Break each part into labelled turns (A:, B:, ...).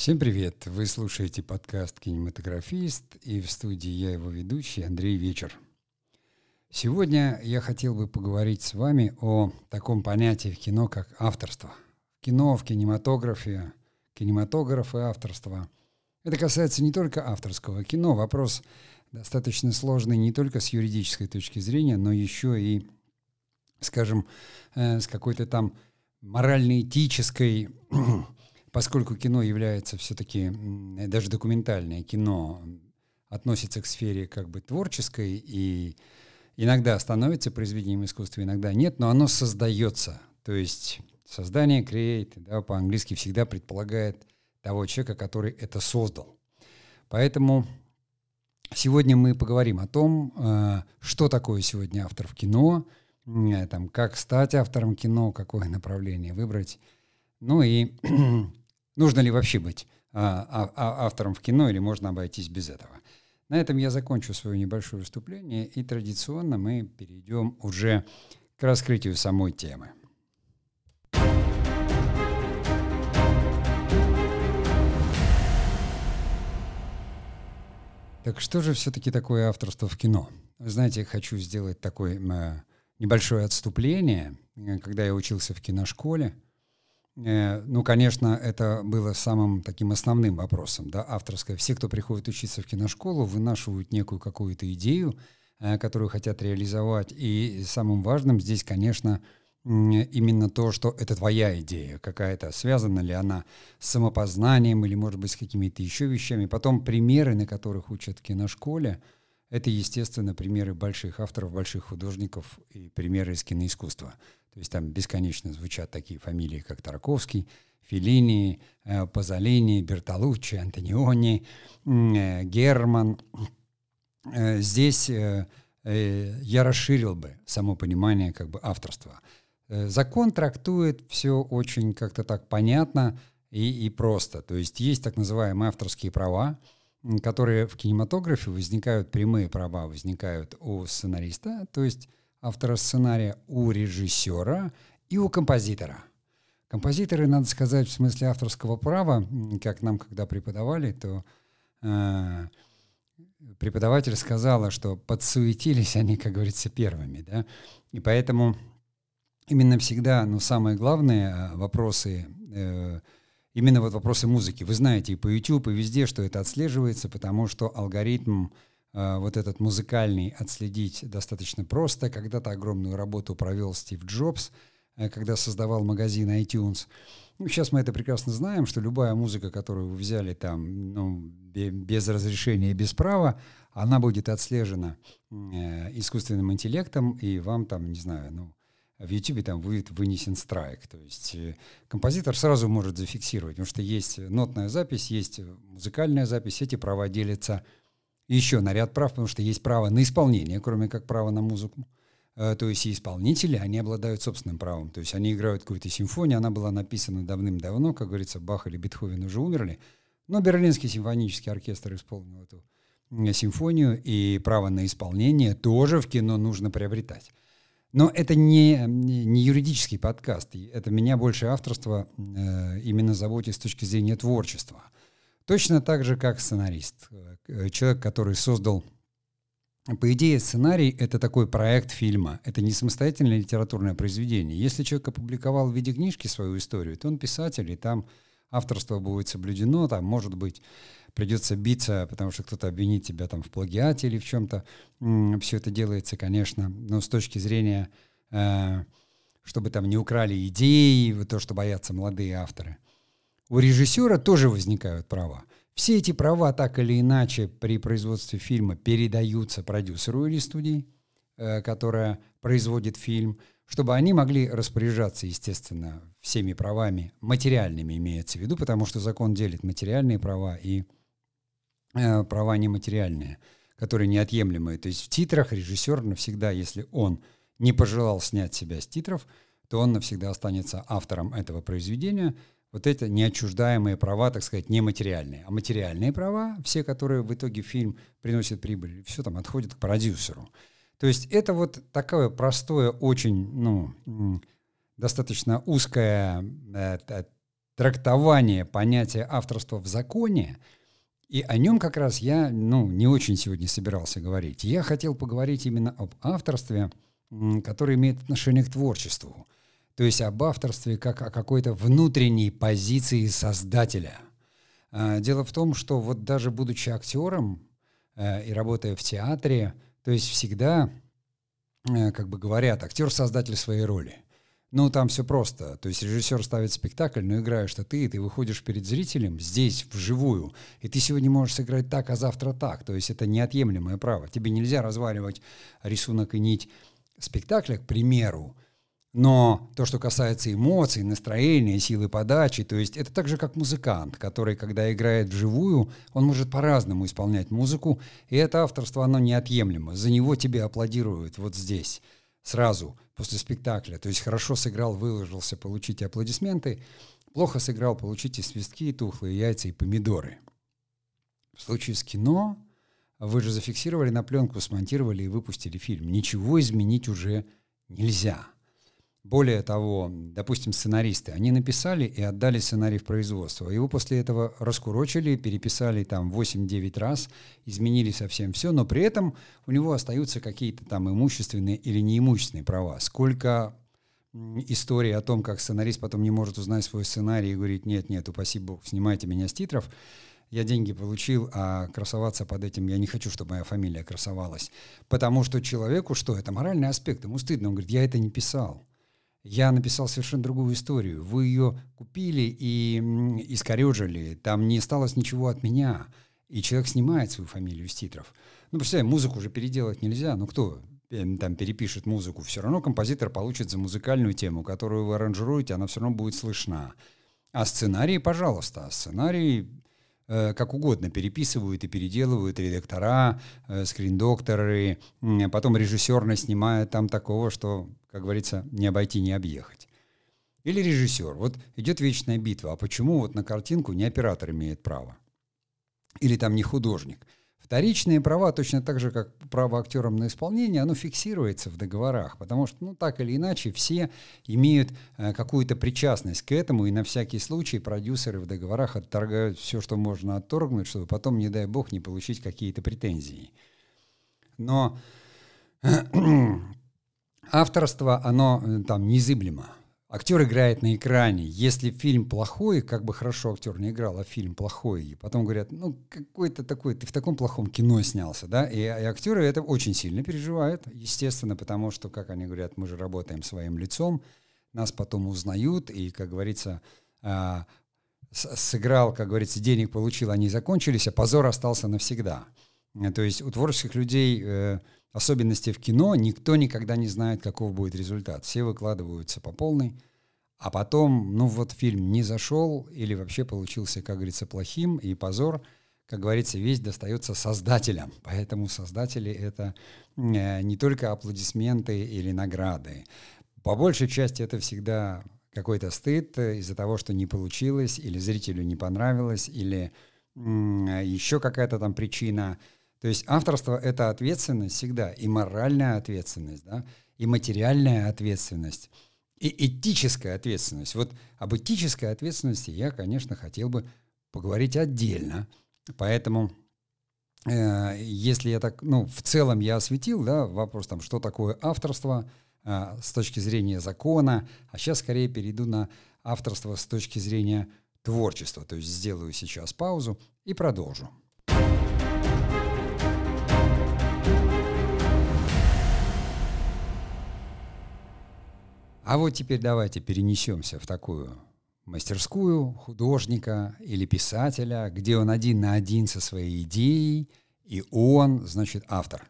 A: Всем привет! Вы слушаете подкаст «Кинематографист» и в студии я его ведущий Андрей Вечер. Сегодня я хотел бы поговорить с вами о таком понятии в кино, как авторство. В кино, в кинематографе, кинематограф и авторство. Это касается не только авторского кино. Вопрос достаточно сложный не только с юридической точки зрения, но еще и, скажем, э, с какой-то там морально-этической поскольку кино является все-таки, даже документальное кино относится к сфере как бы творческой и иногда становится произведением искусства, иногда нет, но оно создается. То есть создание create, да, по-английски всегда предполагает того человека, который это создал. Поэтому сегодня мы поговорим о том, э, что такое сегодня автор в кино, э, там, как стать автором кино, какое направление выбрать. Ну и Нужно ли вообще быть а, а, а, автором в кино или можно обойтись без этого? На этом я закончу свое небольшое выступление и традиционно мы перейдем уже к раскрытию самой темы. Так что же все-таки такое авторство в кино? Вы знаете, хочу сделать такое э, небольшое отступление. Когда я учился в киношколе, Э, ну, конечно, это было самым таким основным вопросом, да, авторское. Все, кто приходит учиться в киношколу, вынашивают некую какую-то идею, э, которую хотят реализовать. И самым важным здесь, конечно, именно то, что это твоя идея какая-то, связана ли она с самопознанием или, может быть, с какими-то еще вещами. Потом примеры, на которых учат в киношколе, это, естественно, примеры больших авторов, больших художников и примеры из киноискусства. То есть там бесконечно звучат такие фамилии, как Тарковский, Феллини, э, Пазолини, Бертолуччи, Антониони, э, Герман. Э, здесь я расширил бы само понимание как бы авторства. Закон трактует все очень как-то так понятно и, и просто. То есть есть так называемые авторские права, которые в кинематографе возникают, прямые права возникают у сценариста, то есть автора сценария, у режиссера и у композитора. Композиторы, надо сказать, в смысле авторского права, как нам когда преподавали, то э, преподаватель сказала, что подсуетились они, как говорится, первыми, да, и поэтому именно всегда, ну, самые главные э, вопросы, э, именно вот вопросы музыки. Вы знаете и по YouTube, и везде, что это отслеживается, потому что алгоритм вот этот музыкальный отследить достаточно просто. Когда-то огромную работу провел Стив Джобс, э, когда создавал магазин iTunes. Ну, сейчас мы это прекрасно знаем, что любая музыка, которую вы взяли там ну, без разрешения и без права, она будет отслежена э, искусственным интеллектом, и вам там, не знаю, ну, в YouTube там будет вынесен страйк. То есть э, композитор сразу может зафиксировать, потому что есть нотная запись, есть музыкальная запись, эти права делятся еще на ряд прав, потому что есть право на исполнение, кроме как права на музыку. Э, то есть и исполнители, они обладают собственным правом. То есть они играют какую-то симфонию, она была написана давным-давно, как говорится, Бах или Бетховен уже умерли, но Берлинский симфонический оркестр исполнил эту симфонию, и право на исполнение тоже в кино нужно приобретать. Но это не, не юридический подкаст, это меня больше авторство э, именно заботит с точки зрения творчества – Точно так же, как сценарист. Э, человек, который создал... По идее, сценарий — это такой проект фильма. Это не самостоятельное литературное произведение. Если человек опубликовал в виде книжки свою историю, то он писатель, и там авторство будет соблюдено, там, может быть, придется биться, потому что кто-то обвинит тебя там в плагиате или в чем-то. Все это делается, конечно, но с точки зрения, э, чтобы там не украли идеи, то, что боятся молодые авторы — у режиссера тоже возникают права. Все эти права так или иначе при производстве фильма передаются продюсеру или студии, э, которая производит фильм, чтобы они могли распоряжаться, естественно, всеми правами, материальными имеется в виду, потому что закон делит материальные права и э, права нематериальные, которые неотъемлемые. То есть в титрах режиссер навсегда, если он не пожелал снять себя с титров, то он навсегда останется автором этого произведения – вот это неотчуждаемые права, так сказать, нематериальные. А материальные права, все, которые в итоге фильм приносит прибыль, все там отходит к продюсеру. То есть это вот такое простое, очень, ну, достаточно узкое, э, трактование понятия авторства в законе, и о нем как раз я ну, не очень сегодня собирался говорить. Я хотел поговорить именно об авторстве, которое имеет отношение к творчеству. То есть об авторстве как о какой-то внутренней позиции создателя. А, дело в том, что вот даже будучи актером э, и работая в театре, то есть всегда, э, как бы говорят, актер — создатель своей роли. Ну, там все просто. То есть режиссер ставит спектакль, но играешь-то ты, и ты выходишь перед зрителем здесь, вживую, и ты сегодня можешь сыграть так, а завтра так. То есть это неотъемлемое право. Тебе нельзя разваливать рисунок и нить спектакля, к примеру, но то, что касается эмоций, настроения, силы подачи, то есть это так же, как музыкант, который, когда играет вживую, он может по-разному исполнять музыку, и это авторство, оно неотъемлемо. За него тебе аплодируют вот здесь, сразу, после спектакля. То есть хорошо сыграл, выложился, получите аплодисменты, плохо сыграл, получите свистки, тухлые яйца и помидоры. В случае с кино вы же зафиксировали на пленку, смонтировали и выпустили фильм. Ничего изменить уже нельзя. Более того, допустим, сценаристы, они написали и отдали сценарий в производство. Его после этого раскурочили, переписали там 8-9 раз, изменили совсем все, но при этом у него остаются какие-то там имущественные или неимущественные права. Сколько истории о том, как сценарист потом не может узнать свой сценарий и говорит, нет, нет, упаси бог, снимайте меня с титров, я деньги получил, а красоваться под этим я не хочу, чтобы моя фамилия красовалась. Потому что человеку что? Это моральный аспект, ему стыдно. Он говорит, я это не писал. Я написал совершенно другую историю. Вы ее купили и искорежили. Там не осталось ничего от меня. И человек снимает свою фамилию из титров. Ну, представляем, музыку уже переделать нельзя. Ну, кто там перепишет музыку? Все равно композитор получит за музыкальную тему, которую вы аранжируете, она все равно будет слышна. А сценарий, пожалуйста, сценарий э, как угодно переписывают и переделывают редактора, э, скрин-докторы, э, потом режиссер наснимает там такого, что как говорится, не обойти, не объехать. Или режиссер. Вот идет вечная битва. А почему вот на картинку не оператор имеет право? Или там не художник? Вторичные права, точно так же, как право актерам на исполнение, оно фиксируется в договорах, потому что, ну, так или иначе, все имеют э, какую-то причастность к этому, и на всякий случай продюсеры в договорах отторгают все, что можно отторгнуть, чтобы потом, не дай бог, не получить какие-то претензии. Но авторство, оно э, там незыблемо. Актер играет на экране. Если фильм плохой, как бы хорошо актер не играл, а фильм плохой, и потом говорят, ну, какой-то такой, ты в таком плохом кино снялся, да, и, и актеры это очень сильно переживают, естественно, потому что, как они говорят, мы же работаем своим лицом, нас потом узнают, и, как говорится, а, сыграл, как говорится, денег получил, они закончились, а позор остался навсегда. То есть у творческих людей э, особенности в кино, никто никогда не знает, каков будет результат. Все выкладываются по полной, а потом, ну вот фильм не зашел или вообще получился, как говорится, плохим, и позор, как говорится, весь достается создателям. Поэтому создатели — это э, не только аплодисменты или награды. По большей части это всегда какой-то стыд из-за того, что не получилось, или зрителю не понравилось, или еще какая-то там причина — то есть авторство — это ответственность всегда, и моральная ответственность, да, и материальная ответственность, и этическая ответственность. Вот об этической ответственности я, конечно, хотел бы поговорить отдельно. Поэтому э, если я так, ну, в целом я осветил, да, вопрос там, что такое авторство э, с точки зрения закона, а сейчас скорее перейду на авторство с точки зрения творчества. То есть сделаю сейчас паузу и продолжу. А вот теперь давайте перенесемся в такую мастерскую художника или писателя, где он один на один со своей идеей, и он, значит, автор.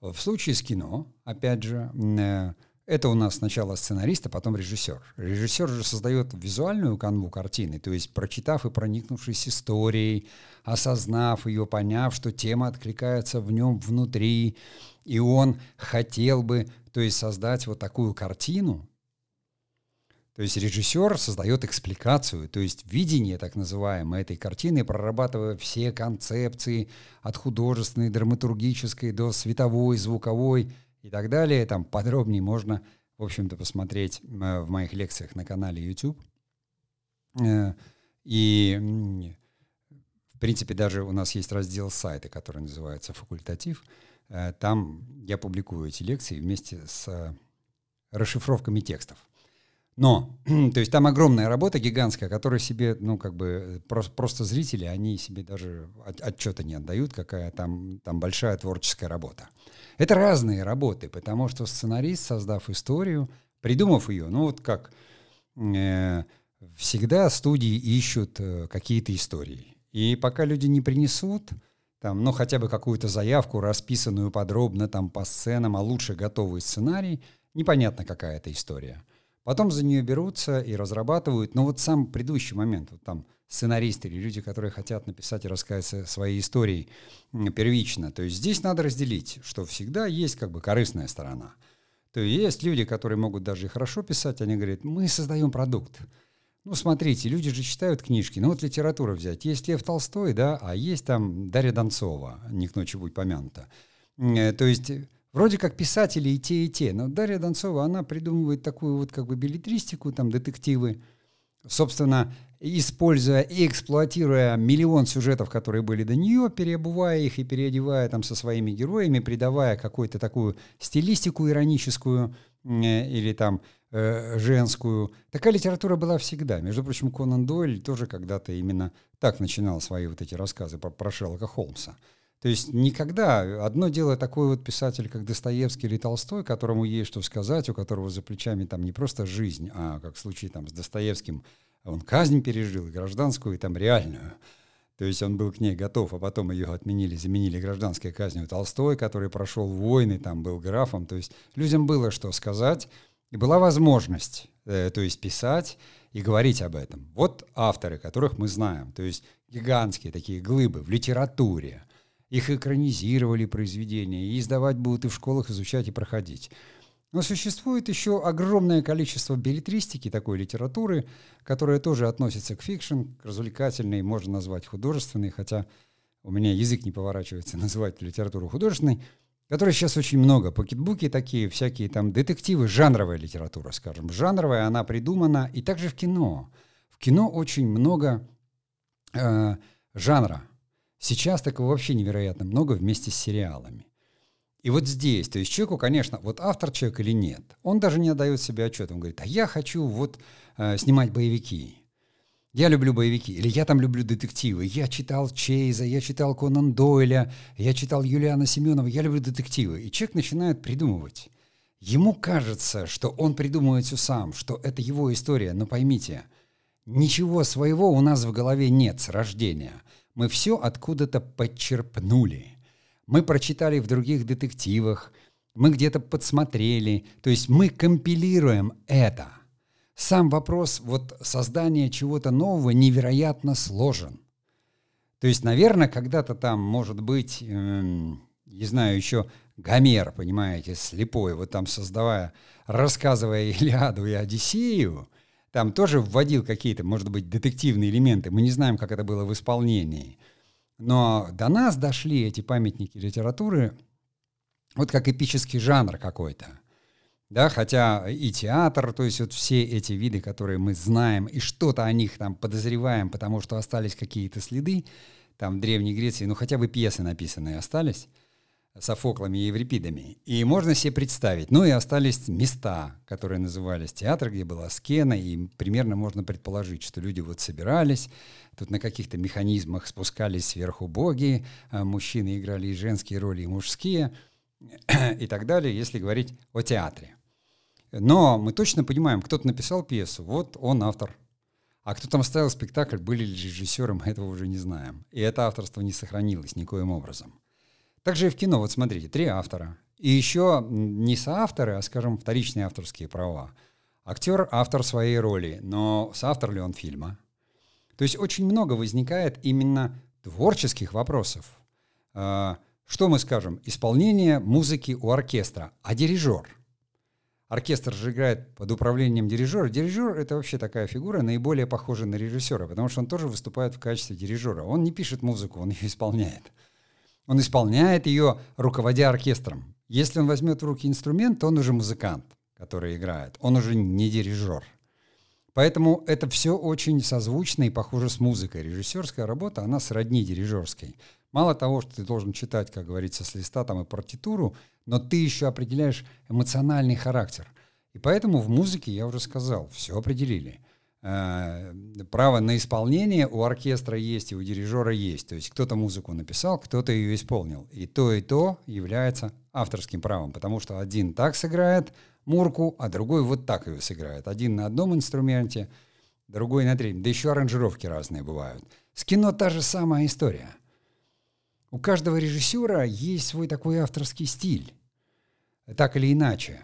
A: В случае с кино, опять же, э, это у нас сначала сценарист, а потом режиссер. Режиссер же создает визуальную канву картины, то есть прочитав и проникнувшись историей, осознав ее, поняв, что тема откликается в нем внутри, и он хотел бы, то есть создать вот такую картину, то есть режиссер создает экспликацию, то есть видение так называемое этой картины, прорабатывая все концепции от художественной, драматургической до световой, звуковой и так далее. Там подробнее можно, в общем-то, посмотреть э, в моих лекциях на канале YouTube. Э, и, в принципе, даже у нас есть раздел сайта, который называется «Факультатив». Э, там я публикую эти лекции вместе с расшифровками текстов. Но, то есть там огромная работа гигантская, которую себе, ну, как бы, просто, просто зрители, они себе даже от, отчета не отдают, какая там, там большая творческая работа. Это разные работы, потому что сценарист, создав историю, придумав ее, ну, вот как э, всегда студии ищут э, какие-то истории. И пока люди не принесут, там, ну, хотя бы какую-то заявку, расписанную подробно там по сценам, а лучше готовый сценарий, непонятно, какая это история. Потом за нее берутся и разрабатывают. Но вот сам предыдущий момент, вот там сценаристы или люди, которые хотят написать и рассказать свои истории первично. То есть здесь надо разделить, что всегда есть как бы корыстная сторона. То есть люди, которые могут даже и хорошо писать, они говорят, мы создаем продукт. Ну, смотрите, люди же читают книжки. Ну, вот литературу взять. Есть Лев Толстой, да, а есть там Дарья Донцова, не к ночи будь помянута. Э, то есть Вроде как писатели и те, и те. Но Дарья Донцова, она придумывает такую вот как бы билетристику, там детективы. Собственно, используя и эксплуатируя миллион сюжетов, которые были до нее, переобувая их и переодевая там со своими героями, придавая какую-то такую стилистику ироническую э, или там э, женскую. Такая литература была всегда. Между прочим, Конан Дойль тоже когда-то именно так начинал свои вот эти рассказы про, про Шерлока Холмса. То есть никогда, одно дело такой вот писатель, как Достоевский или Толстой, которому есть что сказать, у которого за плечами там не просто жизнь, а как в случае там с Достоевским, он казнь пережил, гражданскую, и там реальную. То есть он был к ней готов, а потом ее отменили, заменили гражданской казнью Толстой, который прошел войны, там был графом. То есть людям было что сказать, и была возможность, э, то есть писать и говорить об этом. Вот авторы, которых мы знаем, то есть гигантские такие глыбы в литературе, их экранизировали произведения, и издавать будут и в школах изучать и проходить. Но существует еще огромное количество беллетристики, такой литературы, которая тоже относится к fiction, к развлекательной, можно назвать художественной, хотя у меня язык не поворачивается называть литературу художественной, которой сейчас очень много. Покетбуки такие, всякие там детективы, жанровая литература, скажем. Жанровая, она придумана, и также в кино. В кино очень много э, жанра. Сейчас такого вообще невероятно много вместе с сериалами. И вот здесь, то есть человеку, конечно, вот автор человек или нет, он даже не отдает себе отчет. Он говорит, а я хочу вот э, снимать боевики. Я люблю боевики, или я там люблю детективы. Я читал Чейза, я читал Конан Дойля, я читал Юлиана Семенова, я люблю детективы. И человек начинает придумывать. Ему кажется, что он придумывает все сам, что это его история, но поймите, ничего своего у нас в голове нет с рождения – мы все откуда-то подчерпнули. Мы прочитали в других детективах, мы где-то подсмотрели, то есть мы компилируем это. Сам вопрос вот создания чего-то нового невероятно сложен. То есть, наверное, когда-то там, может быть, эм, не знаю, еще Гомер, понимаете, слепой, вот там создавая, рассказывая Илиаду и Одиссею, там тоже вводил какие-то, может быть, детективные элементы. Мы не знаем, как это было в исполнении. Но до нас дошли эти памятники литературы вот как эпический жанр какой-то. Да, хотя и театр, то есть вот все эти виды, которые мы знаем, и что-то о них там подозреваем, потому что остались какие-то следы, там в Древней Греции, ну хотя бы пьесы написанные остались, Софоклами и Еврипидами. И можно себе представить. Ну и остались места, которые назывались театр, где была скена, и примерно можно предположить, что люди вот собирались, тут на каких-то механизмах спускались сверху боги, а мужчины играли и женские роли, и мужские, и так далее, если говорить о театре. Но мы точно понимаем, кто-то написал пьесу, вот он автор. А кто там ставил спектакль, были ли режиссером, этого уже не знаем. И это авторство не сохранилось никоим образом. Также и в кино, вот смотрите, три автора. И еще не соавторы, а, скажем, вторичные авторские права. Актер — автор своей роли, но соавтор ли он фильма? То есть очень много возникает именно творческих вопросов. А, что мы скажем? Исполнение музыки у оркестра, а дирижер? Оркестр же играет под управлением дирижера. Дирижер — это вообще такая фигура, наиболее похожая на режиссера, потому что он тоже выступает в качестве дирижера. Он не пишет музыку, он ее исполняет. Он исполняет ее, руководя оркестром. Если он возьмет в руки инструмент, то он уже музыкант, который играет. Он уже не дирижер. Поэтому это все очень созвучно и похоже с музыкой. Режиссерская работа, она сродни дирижерской. Мало того, что ты должен читать, как говорится, с листа там и партитуру, но ты еще определяешь эмоциональный характер. И поэтому в музыке, я уже сказал, все определили. Э, право на исполнение у оркестра есть и у дирижера есть. То есть кто-то музыку написал, кто-то ее исполнил. И то, и то является авторским правом, потому что один так сыграет мурку, а другой вот так ее сыграет. Один на одном инструменте, другой на третьем. Да еще аранжировки разные бывают. С кино та же самая история – у каждого режиссера есть свой такой авторский стиль, так или иначе.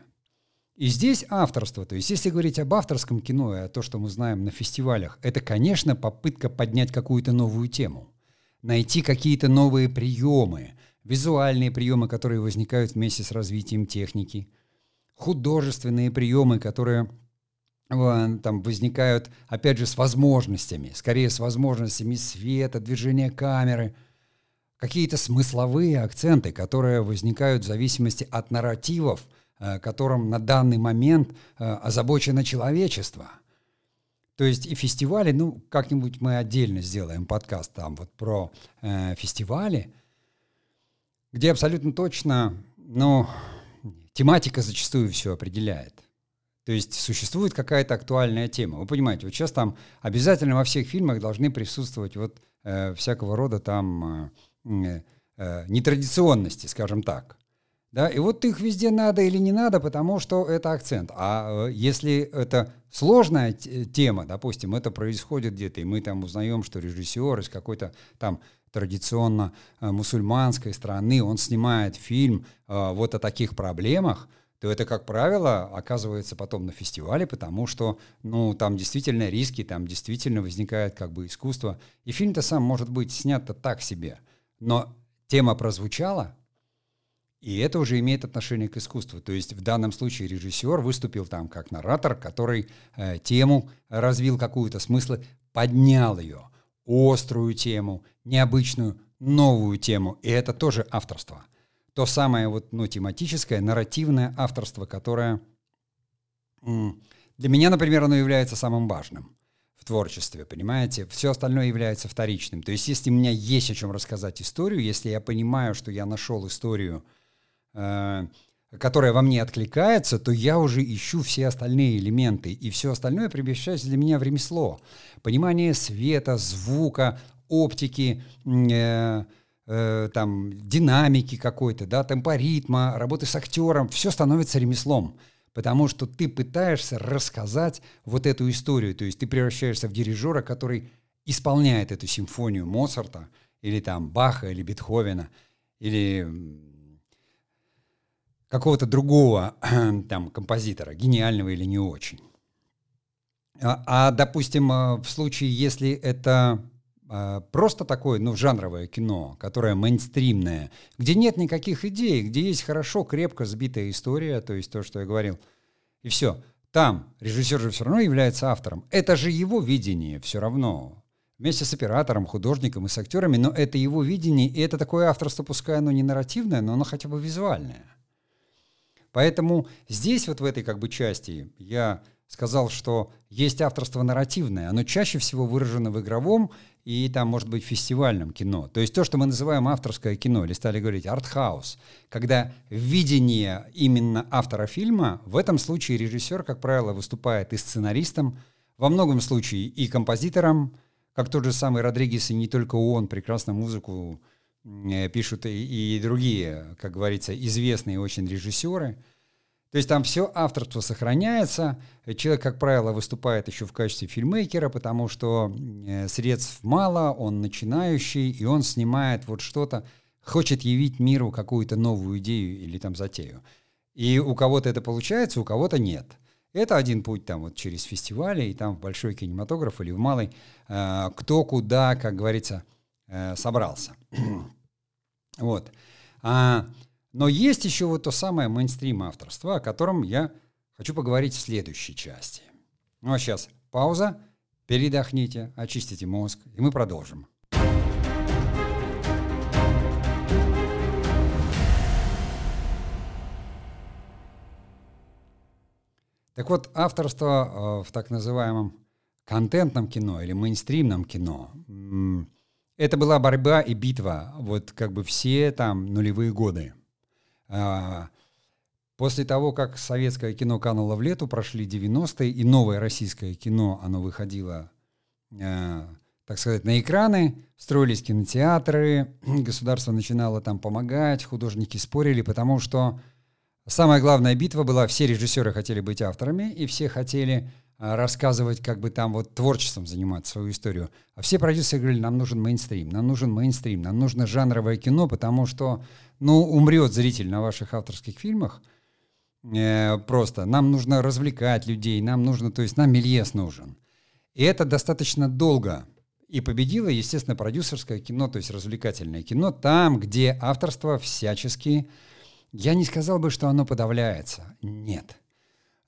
A: И здесь авторство, то есть если говорить об авторском кино и о том, что мы знаем на фестивалях, это, конечно, попытка поднять какую-то новую тему, найти какие-то новые приемы, визуальные приемы, которые возникают вместе с развитием техники, художественные приемы, которые э, там возникают, опять же, с возможностями, скорее с возможностями света, движения камеры – какие-то смысловые акценты, которые возникают в зависимости от нарративов, которым на данный момент э, озабочено человечество. То есть и фестивали, ну, как-нибудь мы отдельно сделаем подкаст там вот про э, фестивали, где абсолютно точно, ну, тематика зачастую все определяет. То есть существует какая-то актуальная тема. Вы понимаете, вот сейчас там обязательно во всех фильмах должны присутствовать вот э, всякого рода там э, э, нетрадиционности, скажем так. Да, и вот их везде надо или не надо, потому что это акцент. А э, если это сложная тема, допустим, это происходит где-то, и мы там узнаем, что режиссер из какой-то там традиционно э, мусульманской страны, он снимает фильм э, вот о таких проблемах, то это, как правило, оказывается потом на фестивале, потому что, ну, там действительно риски, там действительно возникает как бы искусство. И фильм-то сам может быть снят-то так себе – но тема прозвучала, и это уже имеет отношение к искусству. То есть в данном случае режиссер выступил там как наратор, который э, тему развил какую-то смысл, поднял ее, острую тему, необычную, новую тему. И это тоже авторство. То самое вот, ну, тематическое, нарративное авторство, которое для меня, например, оно является самым важным в творчестве, понимаете? Все остальное является вторичным. То есть, если у меня есть о чем рассказать историю, если я понимаю, что я нашел историю, которая во мне откликается, то я уже ищу все остальные элементы, и все остальное превращается для меня в ремесло. Понимание света, звука, оптики, э, э, там, динамики какой-то, да, темпоритма, работы с актером, все становится ремеслом потому что ты пытаешься рассказать вот эту историю, то есть ты превращаешься в дирижера, который исполняет эту симфонию Моцарта или там Баха или Бетховена или какого-то другого там композитора, гениального или не очень. А, а допустим, э, в случае, если это а, просто такое, ну, жанровое кино, которое мейнстримное, где нет никаких идей, где есть хорошо, крепко сбитая история, то есть то, что я говорил, и все. Там режиссер же все равно является автором. Это же его видение все равно. Вместе с оператором, художником и с актерами, но это его видение, и это такое авторство, пускай оно не нарративное, но оно хотя бы визуальное. Поэтому здесь вот в этой как бы части я сказал, что есть авторство нарративное, оно чаще всего выражено в игровом и там, может быть, фестивальном кино. То есть то, что мы называем авторское кино, или стали говорить артхаус, когда видение именно автора фильма, в этом случае режиссер, как правило, выступает и сценаристом, во многом случае и композитором, как тот же самый Родригес, и не только он, прекрасно музыку пишут и, другие, как говорится, известные очень режиссеры – то есть там все авторство сохраняется. Человек, как правило, выступает еще в качестве фильмейкера, потому что э, средств мало, он начинающий, и он снимает вот что-то, хочет явить миру какую-то новую идею или там затею. И у кого-то это получается, у кого-то нет. Это один путь там вот через фестивали, и там в большой кинематограф или в малый, э, кто куда, как говорится, э, собрался. вот. А, но есть еще вот то самое мейнстрим авторство, о котором я хочу поговорить в следующей части. Ну а сейчас пауза, передохните, очистите мозг, и мы продолжим. Так вот, авторство э, в так называемом контентном кино или мейнстримном кино. Это была борьба и битва, вот как бы все там нулевые годы. А, после того, как советское кино кануло в лету, прошли 90-е, и новое российское кино, оно выходило, а, так сказать, на экраны, строились кинотеатры, государство начинало там помогать, художники спорили, потому что самая главная битва была, все режиссеры хотели быть авторами, и все хотели рассказывать, как бы там вот творчеством заниматься свою историю. А все продюсеры говорили, нам нужен мейнстрим, нам нужен мейнстрим, нам нужно жанровое кино, потому что, ну, умрет зритель на ваших авторских фильмах. Э, просто нам нужно развлекать людей, нам нужно, то есть нам мельес нужен. И это достаточно долго. И победило, естественно, продюсерское кино, то есть развлекательное кино, там, где авторство всячески... Я не сказал бы, что оно подавляется. Нет.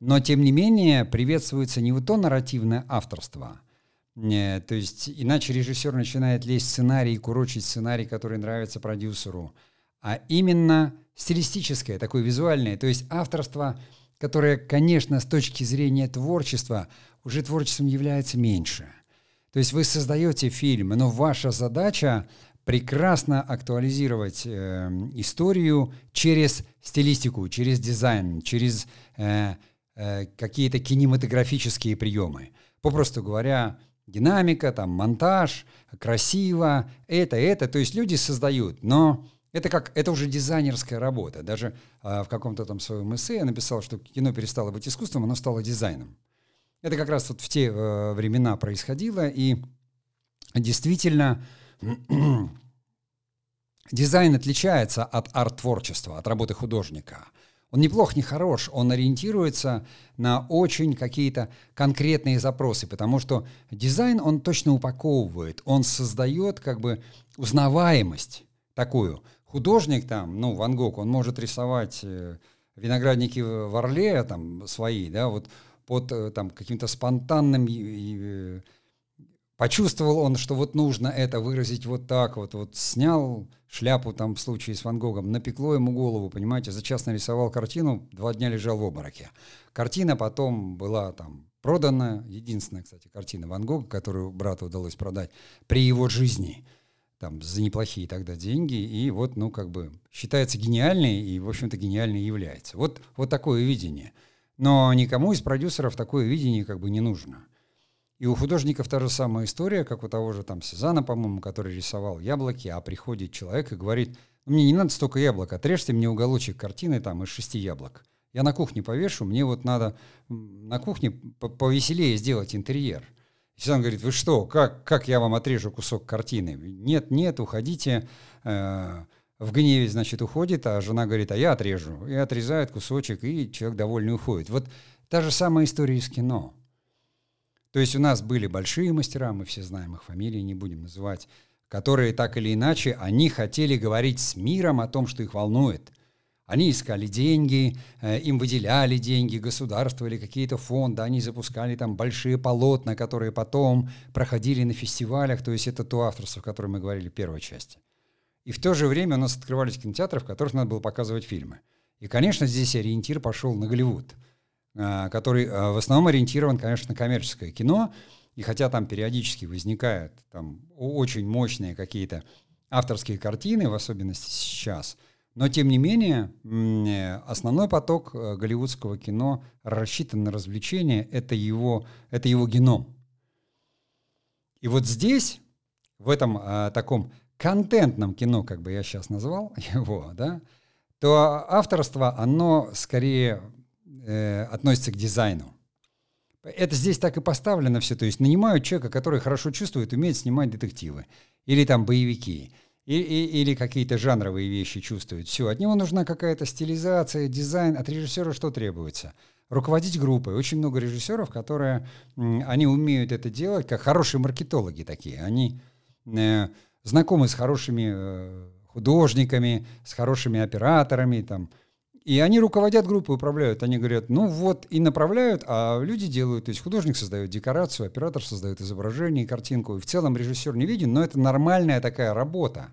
A: Но, тем не менее, приветствуется не вот то нарративное авторство, не, то есть иначе режиссер начинает лезть в сценарий и курочить сценарий, который нравится продюсеру, а именно стилистическое, такое визуальное, то есть авторство, которое, конечно, с точки зрения творчества, уже творчеством является меньше. То есть вы создаете фильм, но ваша задача прекрасно актуализировать э, историю через стилистику, через дизайн, через э, Э, какие-то кинематографические приемы. Попросту говоря, динамика, там, монтаж, красиво, это, это. То есть люди создают, но это как, это уже дизайнерская работа. Даже э, в каком-то там своем эссе я написал, что кино перестало быть искусством, оно стало дизайном. Это как раз вот в те э, времена происходило, и действительно дизайн отличается от арт-творчества, от работы художника – он неплох, не хорош, он ориентируется на очень какие-то конкретные запросы, потому что дизайн он точно упаковывает, он создает как бы узнаваемость такую. Художник там, ну, Ван Гог, он может рисовать э, виноградники в Орле там свои, да, вот под э, там каким-то спонтанным э, почувствовал он, что вот нужно это выразить вот так вот, вот снял шляпу там в случае с Ван Гогом, напекло ему голову, понимаете, за час нарисовал картину, два дня лежал в обмороке. Картина потом была там продана, единственная, кстати, картина Ван Гога, которую брату удалось продать при его жизни, там, за неплохие тогда деньги, и вот, ну, как бы, считается гениальной, и, в общем-то, гениальной является. Вот, вот такое видение. Но никому из продюсеров такое видение как бы не нужно. И у художников та же самая история, как у того же там Сезана, по-моему, который рисовал яблоки, а приходит человек и говорит, «Ну, мне не надо столько яблок, отрежьте мне уголочек картины там из шести яблок. Я на кухне повешу, мне вот надо на кухне повеселее сделать интерьер. Сезан говорит, вы что, как, как я вам отрежу кусок картины? Нет, нет, уходите. Э, в гневе, значит, уходит, а жена говорит, а я отрежу. И отрезает кусочек, и человек довольный уходит. Вот та же самая история из кино. То есть у нас были большие мастера, мы все знаем их фамилии, не будем называть, которые так или иначе, они хотели говорить с миром о том, что их волнует. Они искали деньги, э, им выделяли деньги, государство или какие-то фонды, они запускали там большие полотна, которые потом проходили на фестивалях, то есть это то авторство, о котором мы говорили в первой части. И в то же время у нас открывались кинотеатры, в которых надо было показывать фильмы. И, конечно, здесь ориентир пошел на Голливуд – который а, в основном ориентирован, конечно, на коммерческое кино, и хотя там периодически возникают там очень мощные какие-то авторские картины, в особенности сейчас, но тем не менее основной поток э, голливудского кино рассчитан на развлечение, это его, это его геном. И вот здесь, в этом а, таком контентном кино, как бы я сейчас назвал его, да, то авторство, оно скорее э, относится к дизайну. Это здесь так и поставлено все. То есть нанимают человека, который хорошо чувствует, умеет снимать детективы. Или там боевики. И, и, или какие-то жанровые вещи чувствует. Все, от него нужна какая-то стилизация, дизайн. От режиссера что требуется? Руководить группой. Очень много режиссеров, которые, они умеют это делать, как хорошие маркетологи такие. Они э, знакомы с хорошими э, художниками, с хорошими операторами, там, и они руководят группой, управляют. Они говорят, ну вот, и направляют, а люди делают. То есть художник создает декорацию, оператор создает изображение, картинку. И в целом режиссер не виден, но это нормальная такая работа.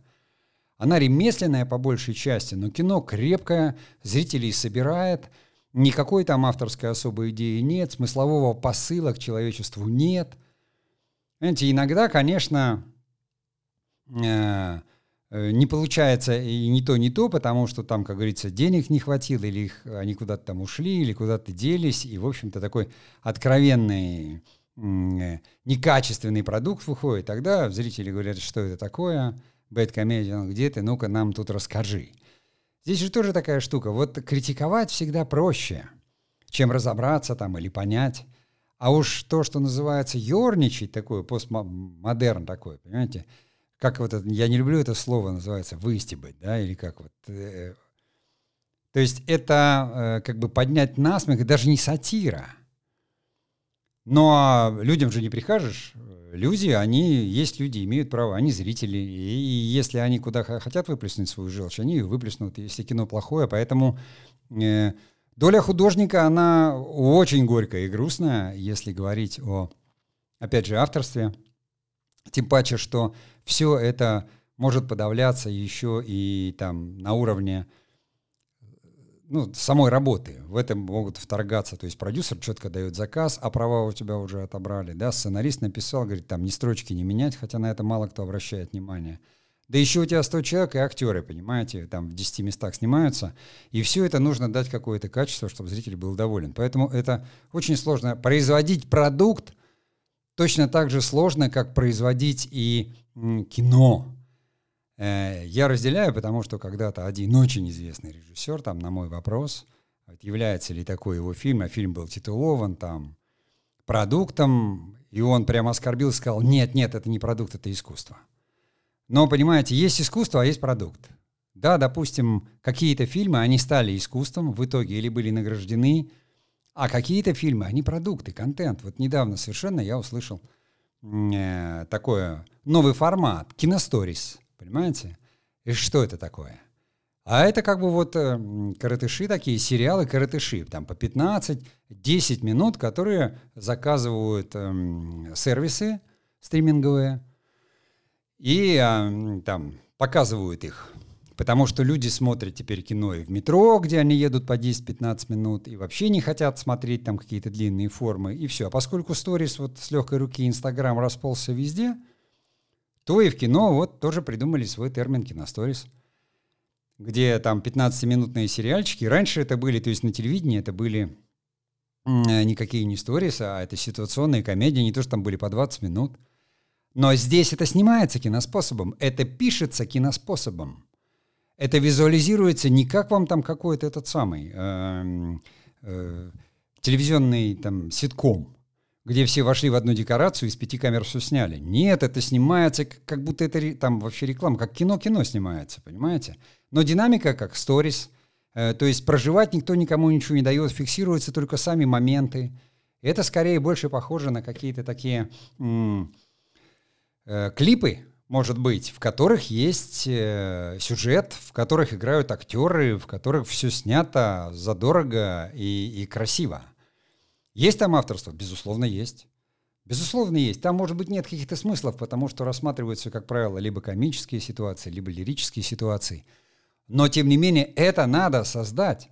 A: Она ремесленная по большей части, но кино крепкое, зрителей собирает, никакой там авторской особой идеи нет, смыслового посыла к человечеству нет. Знаете, иногда, конечно, э, не получается и не то, не то, потому что там, как говорится, денег не хватило, или их, они куда-то там ушли, или куда-то делись, и, в общем-то, такой откровенный, э, некачественный продукт выходит. Тогда зрители говорят, что это такое, бэткомедиан, где ты, ну-ка нам тут расскажи. Здесь же тоже такая штука. Вот критиковать всегда проще, чем разобраться там или понять. А уж то, что называется ерничать, такое, постмодерн такой, понимаете, как вот это, я не люблю это слово, называется выстебать, да, или как вот. Э, то есть это э, как бы поднять насмех, даже не сатира. Но людям же не прикажешь. Люди, они, есть люди, имеют право, они зрители. И, и если они куда хотят выплеснуть свою желчь, они ее выплеснут, если кино плохое. Поэтому э, Доля художника, она очень горькая и грустная, если говорить о, опять же, авторстве. Тем паче, что все это может подавляться еще и там на уровне ну, самой работы. В этом могут вторгаться. То есть продюсер четко дает заказ, а права у тебя уже отобрали. Да? Сценарист написал, говорит, там ни строчки не менять, хотя на это мало кто обращает внимание. Да еще у тебя 100 человек и актеры, понимаете, там в 10 местах снимаются. И все это нужно дать какое-то качество, чтобы зритель был доволен. Поэтому это очень сложно. Производить продукт точно так же сложно, как производить и кино. Э, я разделяю, потому что когда-то один очень известный режиссер, там, на мой вопрос, является ли такой его фильм, а фильм был титулован там продуктом, и он прямо оскорбил, сказал, нет, нет, это не продукт, это искусство. Но, понимаете, есть искусство, а есть продукт. Да, допустим, какие-то фильмы, они стали искусством в итоге или были награждены, а какие-то фильмы, они продукты, контент. Вот недавно совершенно я услышал э, такой новый формат, киносторис, понимаете? И что это такое? А это как бы вот э, коротыши такие, сериалы коротыши, там по 15-10 минут, которые заказывают э, сервисы стриминговые, и а, там показывают их. Потому что люди смотрят теперь кино и в метро, где они едут по 10-15 минут, и вообще не хотят смотреть там какие-то длинные формы, и все. А поскольку сторис вот с легкой руки Инстаграм расползся везде, то и в кино вот тоже придумали свой термин киносторис, где там 15-минутные сериальчики. Раньше это были, то есть на телевидении это были никакие не сторис, а это ситуационные комедии, не то, что там были по 20 минут – но здесь это снимается киноспособом, это пишется киноспособом. Это визуализируется не как вам там какой-то этот самый э, э, телевизионный там ситком, где все вошли в одну декорацию и из пяти камер все сняли. Нет, это снимается как будто это там вообще реклама, как кино-кино снимается, понимаете? Но динамика как сторис, э, то есть проживать никто никому ничего не дает, фиксируются только сами моменты. Это скорее больше похоже на какие-то такие... Э, клипы, может быть, в которых есть э, сюжет, в которых играют актеры, в которых все снято задорого и, и красиво. Есть там авторство? Безусловно, есть. Безусловно, есть. Там, может быть, нет каких-то смыслов, потому что рассматриваются, как правило, либо комические ситуации, либо лирические ситуации. Но, тем не менее, это надо создать.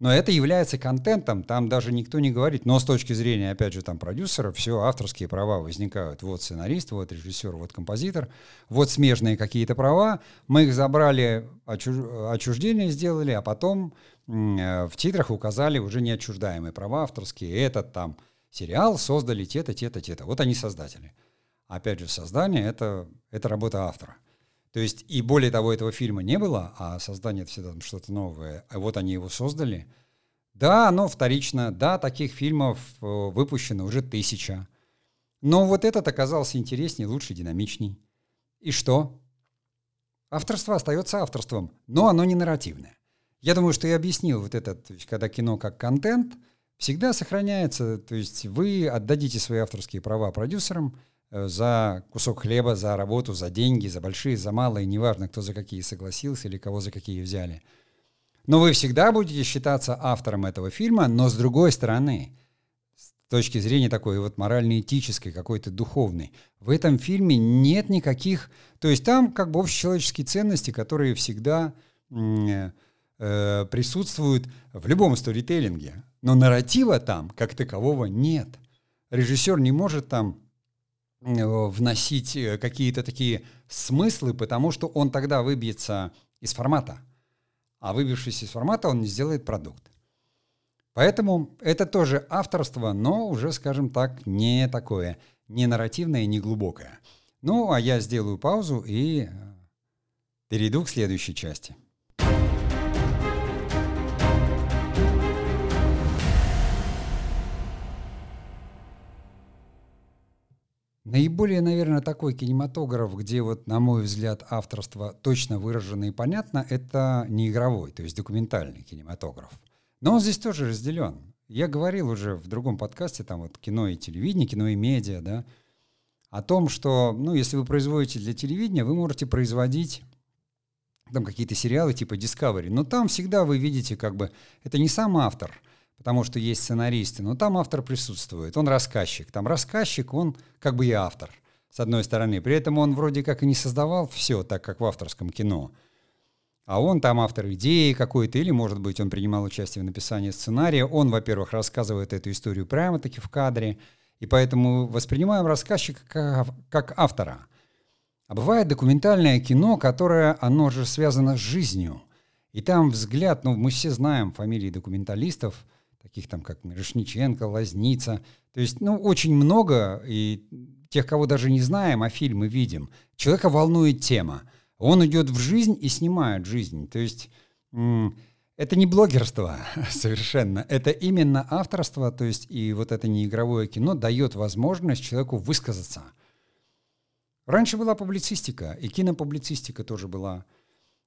A: Но это является контентом, там даже никто не говорит. Но с точки зрения, опять же, там продюсера, все авторские права возникают. Вот сценарист, вот режиссер, вот композитор, вот смежные какие-то права. Мы их забрали, отчуждение сделали, а потом э, в титрах указали уже неотчуждаемые права авторские. Этот там сериал создали те-то, те-то, те-то. Вот они создатели. Опять же, создание это, — это работа автора. То есть, и более того, этого фильма не было, а создание это всегда что-то новое. А вот они его создали. Да, оно вторично, да, таких фильмов э, выпущено уже тысяча. Но вот этот оказался интереснее, лучше, динамичней. И что? Авторство остается авторством, но оно не нарративное. Я думаю, что я объяснил вот это, то есть, когда кино как контент всегда сохраняется, то есть вы отдадите свои авторские права продюсерам, за кусок хлеба, за работу, за деньги, за большие, за малые, неважно, кто за какие согласился или кого за какие взяли. Но вы всегда будете считаться автором этого фильма, но с другой стороны, с точки зрения такой вот морально-этической, какой-то духовной, в этом фильме нет никаких... То есть там как бы общечеловеческие ценности, которые всегда э, э, присутствуют в любом сторителлинге. Но нарратива там, как такового, нет. Режиссер не может там вносить э, какие-то такие смыслы, потому что он тогда выбьется из формата. А выбившись из формата, он не сделает продукт. Поэтому это тоже авторство, но уже, скажем так, не такое, не нарративное, не глубокое. Ну, а я сделаю паузу и э, перейду к следующей части. Наиболее, наверное, такой кинематограф, где вот, на мой взгляд, авторство точно выражено и понятно, это не игровой, то есть документальный кинематограф. Но он здесь тоже разделен. Я говорил уже в другом подкасте, там вот кино и телевидение, кино и медиа, да, о том, что, ну, если вы производите для телевидения, вы можете производить там какие-то сериалы типа Discovery, но там всегда вы видите, как бы, это не сам автор – потому что есть сценаристы, но там автор присутствует, он рассказчик. Там рассказчик, он как бы и автор, с одной стороны. При этом он вроде как и не создавал все, так как в авторском кино. А он там автор идеи какой-то, или, может быть, он принимал участие в написании сценария. Он, во-первых, рассказывает эту историю прямо-таки в кадре, и поэтому воспринимаем рассказчика как, автора. А бывает документальное кино, которое, оно же связано с жизнью. И там взгляд, ну, мы все знаем фамилии документалистов – таких там, как Мирошниченко, Лазница. То есть, ну, очень много, и тех, кого даже не знаем, а фильмы видим. Человека волнует тема. Он идет в жизнь и снимает жизнь. То есть это не блогерство совершенно, это именно авторство, то есть и вот это не игровое кино дает возможность человеку высказаться. Раньше была публицистика, и кинопублицистика тоже была.